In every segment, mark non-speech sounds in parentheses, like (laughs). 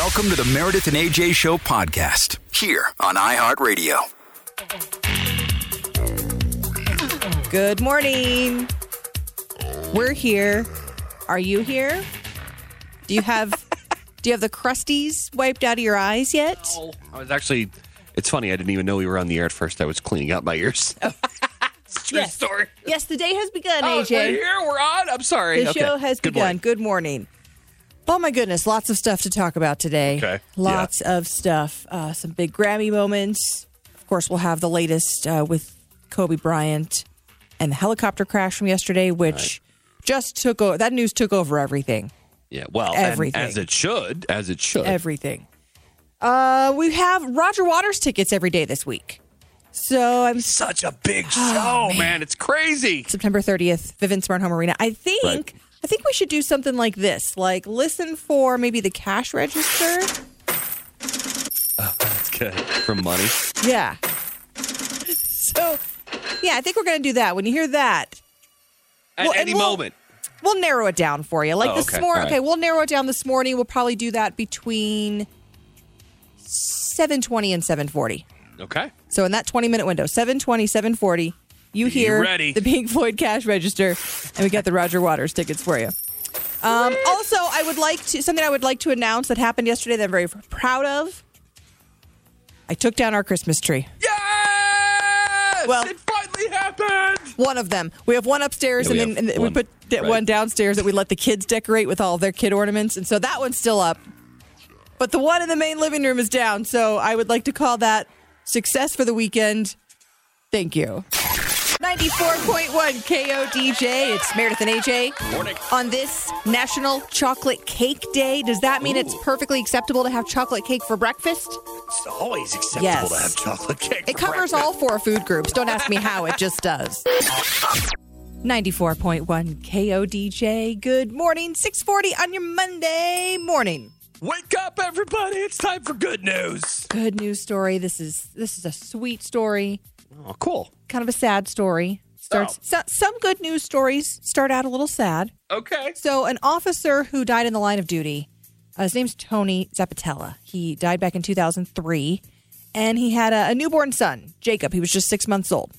Welcome to the Meredith and AJ Show podcast here on iHeartRadio. Good morning. We're here. Are you here? Do you have do you have the crusties wiped out of your eyes yet? I was actually. It's funny. I didn't even know we were on the air at first. I was cleaning out my ears. Oh. (laughs) it's true Yes. story. Yes, the day has begun, Oh, AJ. we're here. We're on. I'm sorry. The Okay. show has Good begun. morning. Good morning. Oh my goodness, lots of stuff to talk about today. Okay. Lots of stuff. Uh, some big Grammy moments. Of course, we'll have the latest uh, with Kobe Bryant and the helicopter crash from yesterday, which just took over. That news took over everything. Yeah. Well, and Everything. as it should. As it should. Everything. Uh, we have Roger Waters tickets every day this week. So I'm Such a big show, man. It's crazy. September 30th, Vivint Smart Home Arena. I think Right. I think we should do something like this. Like listen for maybe the cash register. Oh, that's good. From money. Yeah. So yeah, I think we're gonna do that. When you hear that, At Well, any we'll- moment. we'll narrow it down for you. Like Oh, this okay. morning. Right. Okay, we'll narrow it down this morning. We'll probably do that between 720 and 740. Okay. So in that 20 minute window, 720, 740, you hear ready. the Pink Floyd cash register, and we got the Roger Waters tickets for you. Um, also, I would like to something I would like to announce that happened yesterday that I'm very proud of. I took down our Christmas tree. Yes! Well- it finally happened. One of them. We have one upstairs, Yeah, and then have and we put Right. one downstairs that we let the kids decorate with all their kid ornaments, and so that one's still up. But the one in the main living room is down. So I would like to call that success for the weekend. Thank you. 94.1 KODJ. It's Meredith and AJ. Morning. On this National Chocolate Cake Day, does that mean it's perfectly acceptable to have chocolate cake for breakfast? It's always acceptable Yes. to have chocolate cake. It covers breakfast. all four food groups. Don't ask me how, it just does. 94.1 KODJ. Good morning. 640 on your Monday morning. Wake up, everybody! It's time for good news. Good news story. This is this is a sweet story, Oh, cool. kind of a sad story. Starts Oh. so, some good news stories start out a little sad. Okay. So, an officer who died in the line of duty, uh, his name's Tony Zappatella. He died back in 2003, and he had a, a newborn son, Jacob. He was just six months old.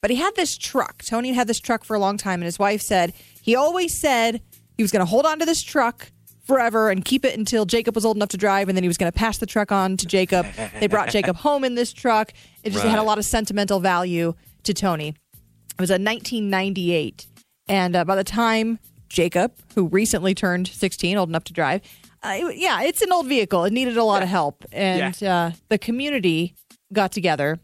But he had this truck. Tony had this truck for a long time, and his wife said he always said he was going to hold on to this truck forever and keep it until Jacob was old enough to drive, and then he was going to pass the truck on to Jacob. they brought Jacob (laughs) home in this truck. It just had a lot of sentimental value to Tony. It was a 1998. And uh, by the time Jacob, who recently turned 16, old enough to drive, uh, yeah, it's an old vehicle. It needed a lot of help. And uh, the community got together,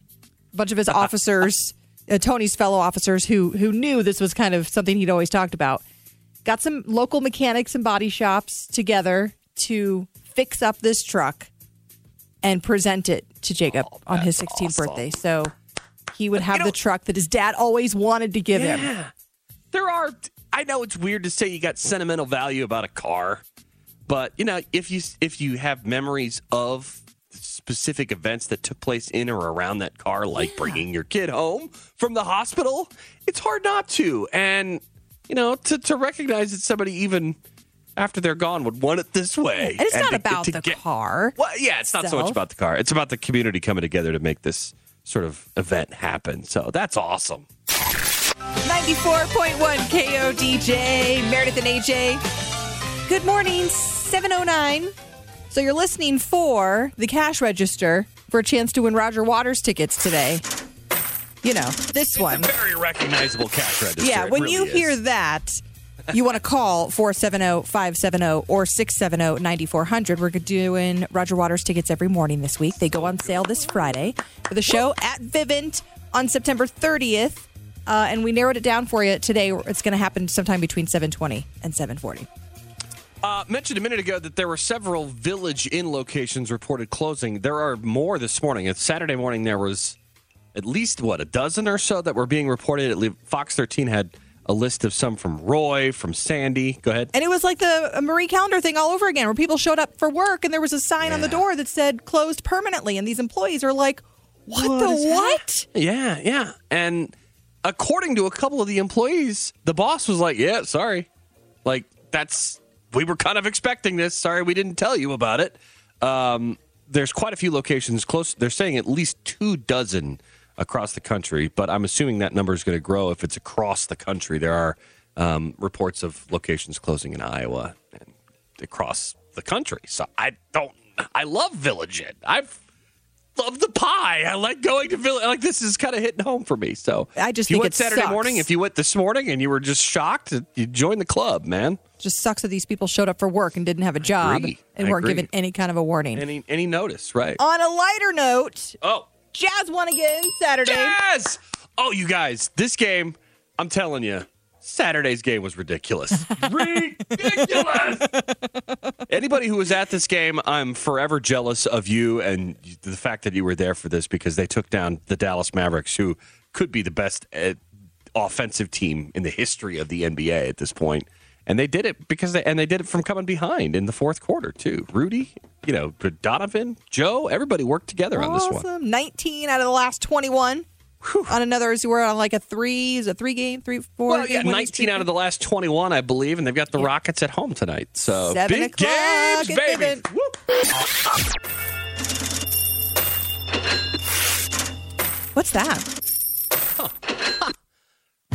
a bunch of his officers, uh, Tony's fellow officers who, who knew this was kind of something he'd always talked about, got some local mechanics and body shops together to fix up this truck and present it to Jacob oh, on his 16th awesome. birthday. So he would have You the truck that his dad always wanted to give him. There are I know it's weird to say you got sentimental value about a car, but you know, if you if you have memories of specific events that took place in or around that car like bringing your kid home from the hospital, it's hard not to. And you know, to to recognize that somebody even after they're gone would want it this way. And it's not to- about to the get- car. Well, yeah, it's not so much about the car. It's about the community coming together to make this sort of event happen. So that's awesome. 94.1 KODJ, Meredith and AJ. Good morning, 709. So you're listening for the cash register for a chance to win Roger Waters tickets today. You know, this one. Very recognizable cash register. Yeah, when really you is. hear that, you want to call (laughs) 470-570 or 670-9400. We're doing Roger Waters tickets every morning this week. They go on sale this Friday for the show at Vivint on September 30th. Uh, and we narrowed it down for you today. It's going to happen sometime between 720 and 740. Uh, mentioned a minute ago that there were several Village Inn locations reported closing. There are more this morning. It's Saturday morning. There was at least what a dozen or so that were being reported. At Fox 13 had a list of some from Roy, from Sandy. Go ahead. And it was like the uh, Marie Callender thing all over again, where people showed up for work and there was a sign on the door that said closed permanently. And these employees are like, what, What the what? Yeah, yeah. And according to a couple of the employees, the boss was like, "Yeah, sorry, like that's we were kind of expecting this. Sorry, we didn't tell you about it." Um, there's quite a few locations close. They're saying at least two dozen across the country, but I'm assuming that number is going to grow if it's across the country. There are um, reports of locations closing in Iowa and across the country. So I don't. I love Village Inn. I've love the pie. I like going to Village. Like this is kind of hitting home for me. So I just if you think went it Saturday sucks. morning. If you went this morning and you were just shocked, you joined the club, man. Just sucks that these people showed up for work and didn't have a job and I weren't agree. given any kind of a warning. Any any notice, right? on a lighter note, oh, Jazz won again Saturday. yes. Oh, you guys, this game. I'm telling you. Saturday's game was ridiculous. (laughs) ridiculous. Anybody who was at this game, I'm forever jealous of you and the fact that you were there for this because they took down the Dallas Mavericks, who could be the best uh, offensive team in the history of the NBA at this point. And they did it because they and they did it from coming behind in the fourth quarter too. Rudy, you know, Donovan, Joe, everybody worked together on this one. 19 out of the last 21. On another, as you were on like a three, is a three game, three, four. Well, yeah, 19 out of the last 21, I believe, and they've got the Rockets at home tonight. So Seven big games, baby. What's that?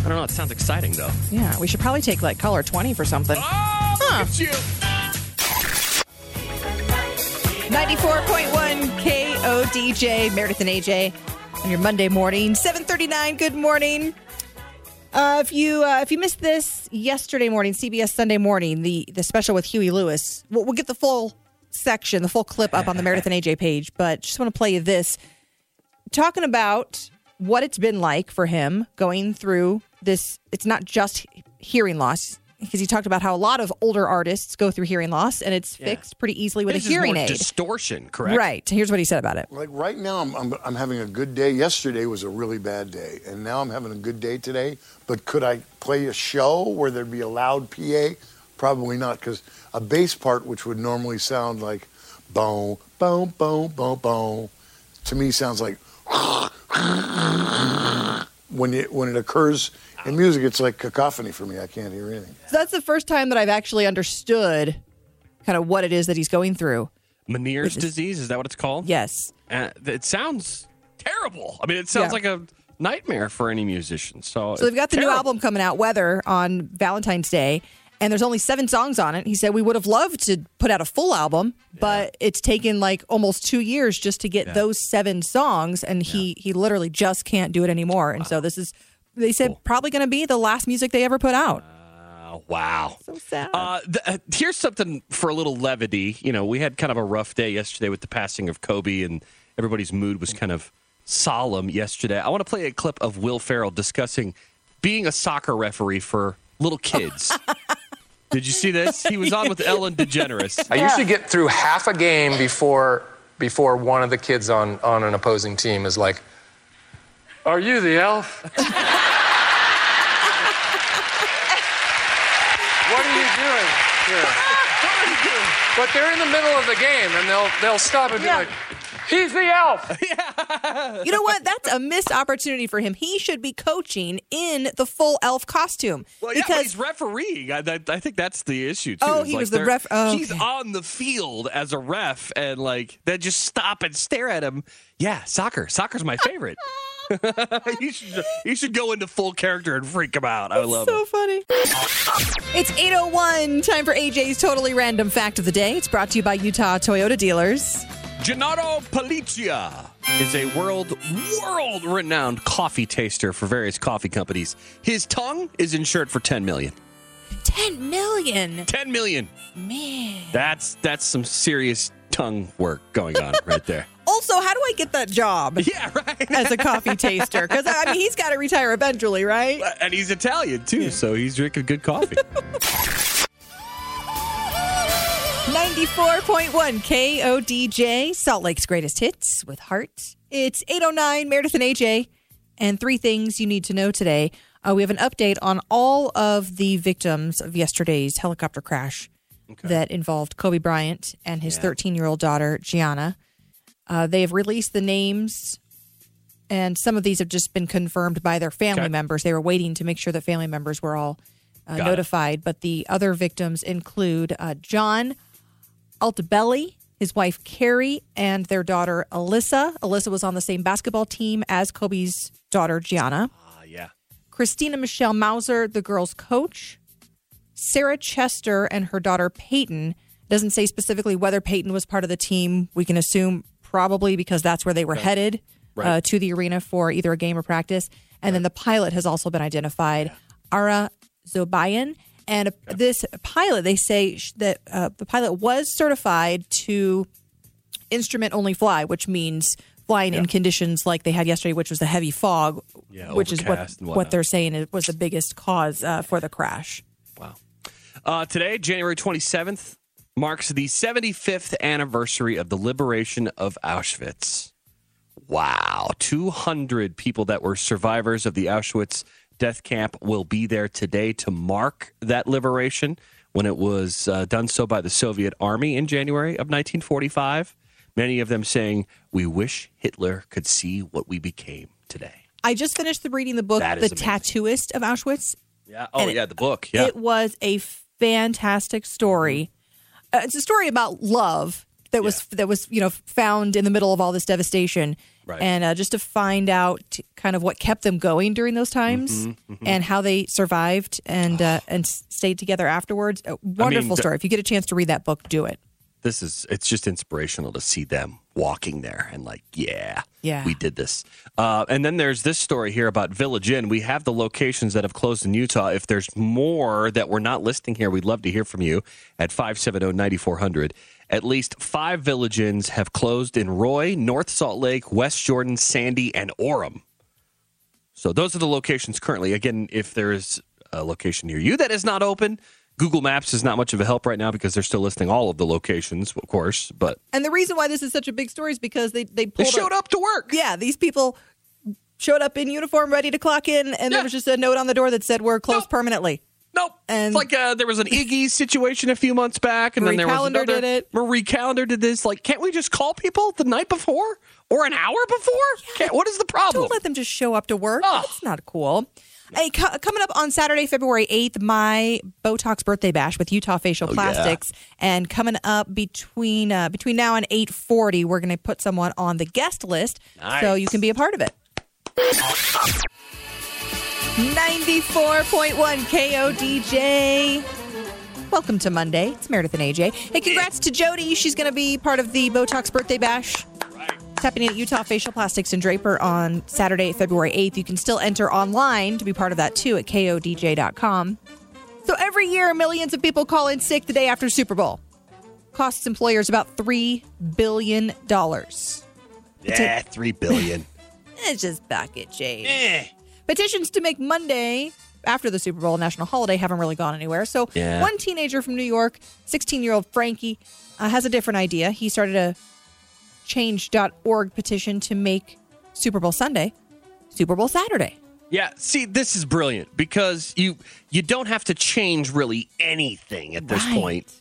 I don't know. It sounds exciting though. Yeah, we should probably take like color 20 for something. Oh, look at you. 94.1 KODJ, Meredith and AJ on your Monday morning, 739. Good morning. Uh, if you uh, if you missed this yesterday morning, CBS Sunday morning, the the special with Huey Lewis, we'll, we'll get the full section, the full clip up on the Meredith and AJ page. But just want to play you this, talking about what it's been like for him going through this. It's not just hearing loss. Because he talked about how a lot of older artists go through hearing loss, and it's fixed pretty easily with This a is hearing more aid. distortion, correct? Right. Here's what he said about it. Like right now, I'm, I'm, I'm having a good day. Yesterday was a really bad day, and now I'm having a good day today. But could I play a show where there'd be a loud PA? Probably not, because a bass part, which would normally sound like boom, boom, boom, boom, boom, to me sounds like when it when it occurs in music, it's like cacophony for me. I can't hear anything. So that's the first time that I've actually understood kind of what it is that he's going through. Meniere's disease is that what it's called? Yes. Uh, it sounds terrible. I mean, it sounds Yeah. like a nightmare for any musician. So, So they've got the new album coming out, Weather, on Valentine's Day, and there's only seven songs on it. He said we would have loved to put out a full album, but it's taken like almost two years just to get those seven songs, and he he literally just can't do it anymore. And so this is, they said, probably going to be the last music they ever put out. Oh, wow. So sad. Uh, th- uh, here's something for a little levity. You know, we had kind of a rough day yesterday with the passing of Kobe, and everybody's mood was kind of solemn yesterday. I want to play a clip of Will Ferrell discussing being a soccer referee for little kids. (laughs) Did you see this? He was on with (laughs) Ellen DeGeneres. I usually get through half a game before before one of the kids on on an opposing team is like, "Are you the elf?" (laughs) what are you doing here? (laughs) But they're in the middle of the game, and they'll they'll stop and be Yeah. like, "He's the elf." (laughs) yeah. You know what? That's a missed opportunity for him. He should be coaching in the full elf costume Well, yeah, but because he's refereeing. I, that, I think that's the issue too. Oh, he like was the ref- oh, he's okay. on the field as a ref, and like they just stop and stare at him. Yeah, soccer. Soccer's my favorite. (laughs) you should you should go into full character and freak him out. I love so it. So funny. It's 801, time for AJ's totally random fact of the day. It's brought to you by Utah Toyota dealers. Gennaro Pelliccia is a world world renowned coffee taster for various coffee companies. His tongue is insured for 10 million. 10 million. 10 million. Man. That's that's some serious tongue work going on right there. (laughs) Also, how do I get that job (laughs) Yeah, right. as a coffee taster? Because, I mean, he's got to retire eventually, right? and he's Italian too, so he's drinking good coffee. (laughs) 94.1 KODJ, Salt Lake's greatest hits with heart. It's 809 Meredith and AJ, and three things you need to know today. Uh, we have an update on all of the victims of yesterday's helicopter crash that involved Kobe Bryant and his 13 year old daughter, Gianna. Uh, they have released the names, and some of these have just been confirmed by their family Okay. members. They were waiting to make sure that family members were all uh, Got it. notified. But the other victims include uh, John Altobelli, his wife Keri, and their daughter Alyssa. Alyssa was on the same basketball team as Kobe's daughter Gianna. Ah, yeah. Christina Michelle Mauser, the girls' coach. Sarah Chester and her daughter Payton. Doesn't say specifically whether Payton was part of the team. We can assume probably because that's where they were headed uh, to the arena for either a game or practice. And then the pilot has also been identified, Ara Zobayan. And this pilot, they say that uh, the pilot was certified to instrument only fly, which means flying in conditions like they had yesterday, which was a heavy fog, Yeah, which is what, what they're saying is, was the biggest cause uh, for the crash. Wow. Uh, today, January 27th, marks the 75th anniversary of the liberation of Auschwitz. Wow. 200 people that were survivors of the Auschwitz death camp will be there today to mark that liberation when it was uh, done so by the Soviet army in January of 1945. Many of them saying, We wish Hitler could see what we became today. I just finished the, reading the book, The amazing. Tattooist of Auschwitz. Yeah. Oh, it- yeah. The book. Yeah. It was a fantastic story. Uh, it's a story about love that was that was you know found in the middle of all this devastation, Right. and uh, just to find out kind of what kept them going during those times Mm-hmm, and how they survived and uh, and stayed together afterwards. A wonderful the- story. If you get a chance to read that book, do it. this is it's just inspirational to see them walking there and like yeah Yeah. we did this uh, and then there's this story here about village inn we have the locations that have closed in utah if there's more that we're not listing here we'd love to hear from you at 570-9400 at least five village inns have closed in roy north salt lake west jordan sandy and orem so those are the locations currently. Again, if there's a location near you that is not open, Google Maps is not much of a help right now because they're still listing all of the locations, of course. But And the reason why this is such a big story is because they they they showed up to work. Yeah, these people showed up in uniform, ready to clock in, and Yeah. there was just a note on the door that said we're closed Nope. permanently. Nope. And- it's like uh, there was an (laughs) Iggy situation a few months back, and Marie then there was Callender another. did it. Marie Callender did this. Like, can't we just call people the night before or an hour before? Can't, what is the problem? Don't let them just show up to work. Oh. That's not cool. Hey, co- coming up on Saturday, February 8th, my Botox birthday bash with Utah Facial Oh, yeah. Plastics. And coming up between uh, between now and 840, we're going to put someone on the guest list Nice. so you can be a part of it. 94.1 KODJ. Welcome to Monday. It's Meredith and AJ. Hey, congrats to Jody. She's going to be part of the Botox birthday bash. It's happening at Utah Facial Plastics and Draper on Saturday, February 8th. You can still enter online to be part of that too at kodj.com. So every year, millions of people call in sick the day after Super Bowl. Costs employers about $3 billion. yeah, three billion. (laughs) It's just bucket shade. eh. Petitions to make Monday after the Super Bowl a national holiday haven't really gone anywhere. So, Yeah. one teenager from New York, 16 year old Frankie, uh, has a different idea. He started a change.org petition to make Super Bowl Sunday Super Bowl Saturday. Yeah, see, this is brilliant because you you don't have to change really anything at this Right. point.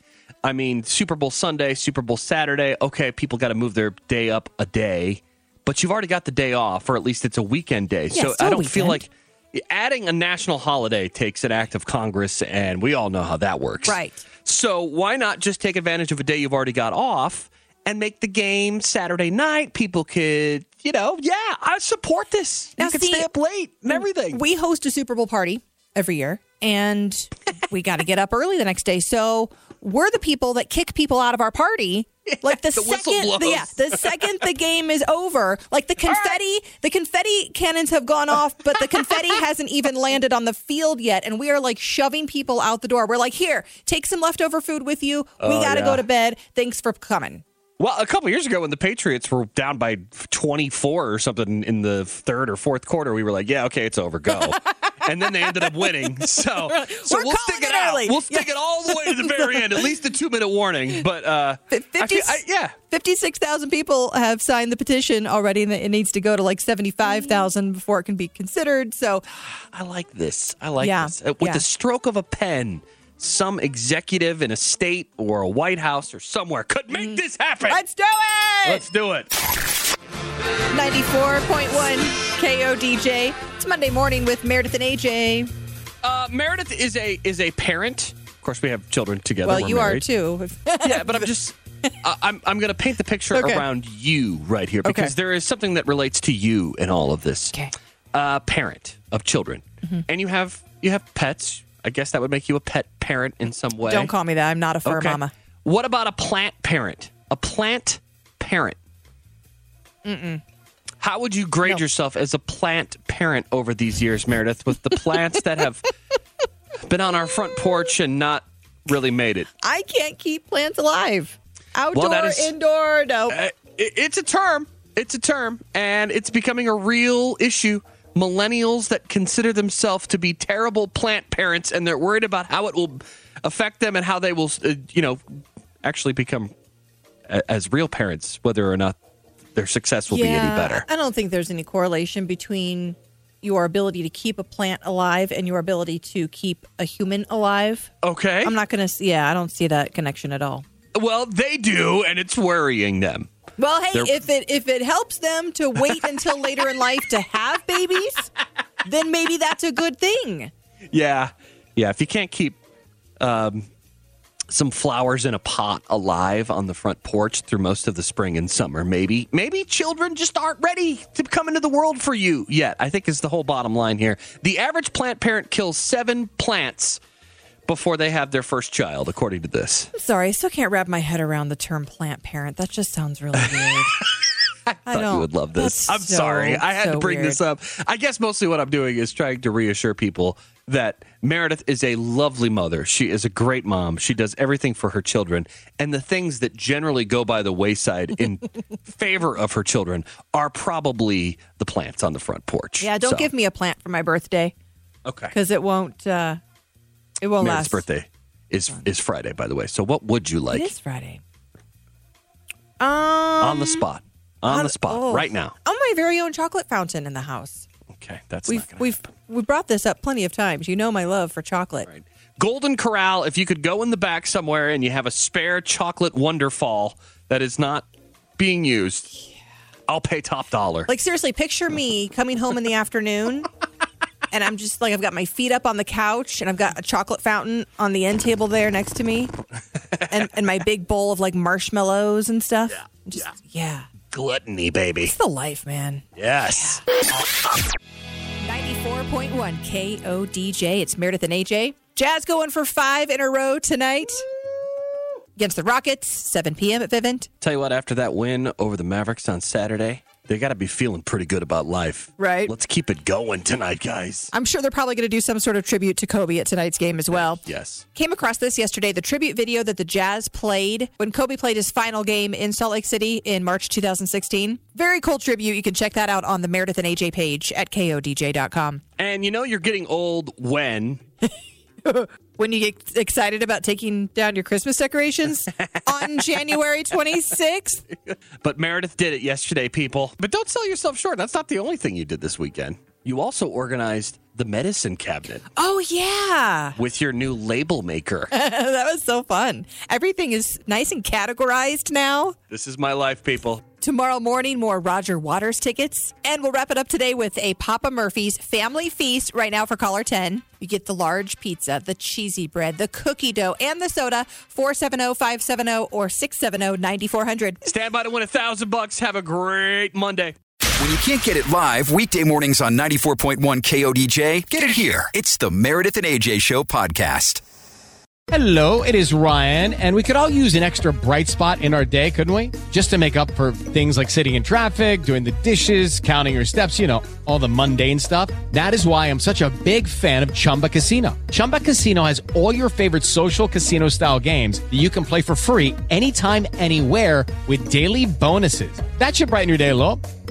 I mean, Super Bowl Sunday, Super Bowl Saturday. Okay, people got to move their day up a day, but you've already got the day off, or at least it's a weekend day. Yeah, so I don't feel like adding a national holiday takes an act of Congress, and we all know how that works. Right. So why not just take advantage of a day you've already got off and make the game Saturday night? People could, you know, yeah, I support this. Now, you could see, stay up late and everything. We host a Super Bowl party every year, and we got to get up early the next day. So we're the people that kick people out of our party. (laughs) Like the, the second, the, yeah, the second the game is over, like the confetti, the confetti cannons have gone off, but the confetti (laughs) hasn't even landed on the field yet, and we are like shoving people out the door. We're like, here, take some leftover food with you. We Oh, got to yeah. go to bed. Thanks for coming. Well, a couple years ago, when the Patriots were down by 24 or something in the third or fourth quarter, we were like, yeah, okay, it's over, go. (laughs) and then they ended up winning. (laughs) So, so We're we'll stick it it out. We'll stick it all the way to the very end, at least a two minute warning. But uh, I 50, feel- I- yeah, 56,000 people have signed the petition already, and it needs to go to like 75,000 before it can be considered. So, I like this. I like Yeah, this. Uh, With yeah. the stroke of a pen, some executive in a state or a White House or somewhere could make this happen. Mm. let's do it! Let's do it. 94.1 KODJ. It's Monday morning with Meredith and AJ. Uh, Meredith is a is a parent. Of course, we have children together. Well, We're you are too. (laughs) yeah, but I'm just I- I'm I'm going to paint the picture Okay. around you right here because Okay. there is something that relates to you in all of this. Okay. Uh, parent of children, Mm-hmm. and you have you have pets. I guess that would make you a pet parent in some way. Don't call me that. I'm not a fur Okay. mama. What about a plant parent? A plant parent. Mm-mm. How would you grade No. yourself as a plant parent over these years, Meredith, with the plants that have (laughs) been on our front porch and not really made it? I can't keep plants alive. Outdoor, that is- indoor, no. Uh, it- it's a term. It's a term, and it's becoming a real issue. Millennials that consider themselves to be terrible plant parents, and they're worried about how it will affect them and how they will, uh, you know, actually become a- as real parents, whether or not their success will be any better. I don't think there's any correlation between your ability to keep a plant alive and your ability to keep a human alive. Okay. I'm not going to, yeah, I don't see that connection at all. well, they do, and it's worrying them. Well, hey, They're- if it if it helps them to wait (laughs) until later in life to have babies, then maybe that's a good thing. Yeah, yeah. If you can't keep um, some flowers in a pot alive on the front porch through most of the spring and summer, maybe maybe children just aren't ready to come into the world for you yet. I think is the whole bottom line here. The average plant parent kills seven plants before they have their first child, according to this. I'm sorry, I still can't wrap my head around the term plant parent. That just sounds really weird. (laughs) (laughs) I thought don't- you would love this. that's I'm so- sorry. I had so to bring weird. this up. I guess mostly what I'm doing is trying to reassure people that Meredith is a lovely mother. She is a great mom. She does everything for her children. And the things that generally go by the wayside in (laughs) favor of her children are probably the plants on the front porch. Yeah, don't So, give me a plant for my birthday Okay. because it won't. Uh, it won't Meredith's last. birthday is is Friday, by the way. So what would you like It is Friday. Um, on the spot? On the spot, oh. right now. On my very own chocolate fountain in the house. Okay, that's We've we've we brought this up plenty of times. You know my love for chocolate. Golden Corral, if you could go in the back somewhere and you have a spare chocolate wonderfall that is not being used, I'll pay top dollar. Like seriously, picture me coming home in the afternoon, (laughs) and I'm just like I've got my feet up on the couch, and I've got a chocolate fountain on the end table there next to me, (laughs) and and my big bowl of like marshmallows and stuff. Yeah, just, yeah. Gluttony, baby. It's the life, man. Yes. 94.1 KODJ. It's Meredith and AJ. Jazz going for five in a row tonight against the Rockets, 7 p.m. at Vivint. Tell you what, after that win over the Mavericks on Saturday, they got to be feeling pretty good about life. Right. Let's keep it going tonight, guys. I'm sure they're probably going to do some sort of tribute to Kobe at tonight's game as well. Yes. Came across this yesterday, the tribute video that the Jazz played when Kobe played his final game in Salt Lake City in March 2016. Very cool tribute. You can check that out on the Meredith and AJ page at kodj.com. And you know you're getting old when (laughs) When you get excited about taking down your Christmas decorations (laughs) on January 26th. But Meredith did it yesterday, people. But don't sell yourself short. That's not the only thing you did this weekend. You also organized the medicine cabinet Oh, yeah. with your new label maker. (laughs) that was so fun. Everything is nice and categorized now. this is my life, people. Tomorrow morning, more Roger Waters tickets. And we'll wrap it up today with a Papa Murphy's family feast right now for caller 10. You get the large pizza, the cheesy bread, the cookie dough, and the soda, 470-570 or 670-9400. Stand by to win a thousand bucks. Have a great Monday. When you can't get it live weekday mornings on 94.1 KODJ, get it here. It's the Meredith and AJ Show podcast. Hello, it is Ryan, and we could all use an extra bright spot in our day, couldn't we? Just to make up for things like sitting in traffic, doing the dishes, counting your steps, you know, all the mundane stuff. That is why I'm such a big fan of Chumba Casino. Chumba Casino has all your favorite social casino style games that you can play for free anytime, anywhere with daily bonuses. That should brighten your day a little.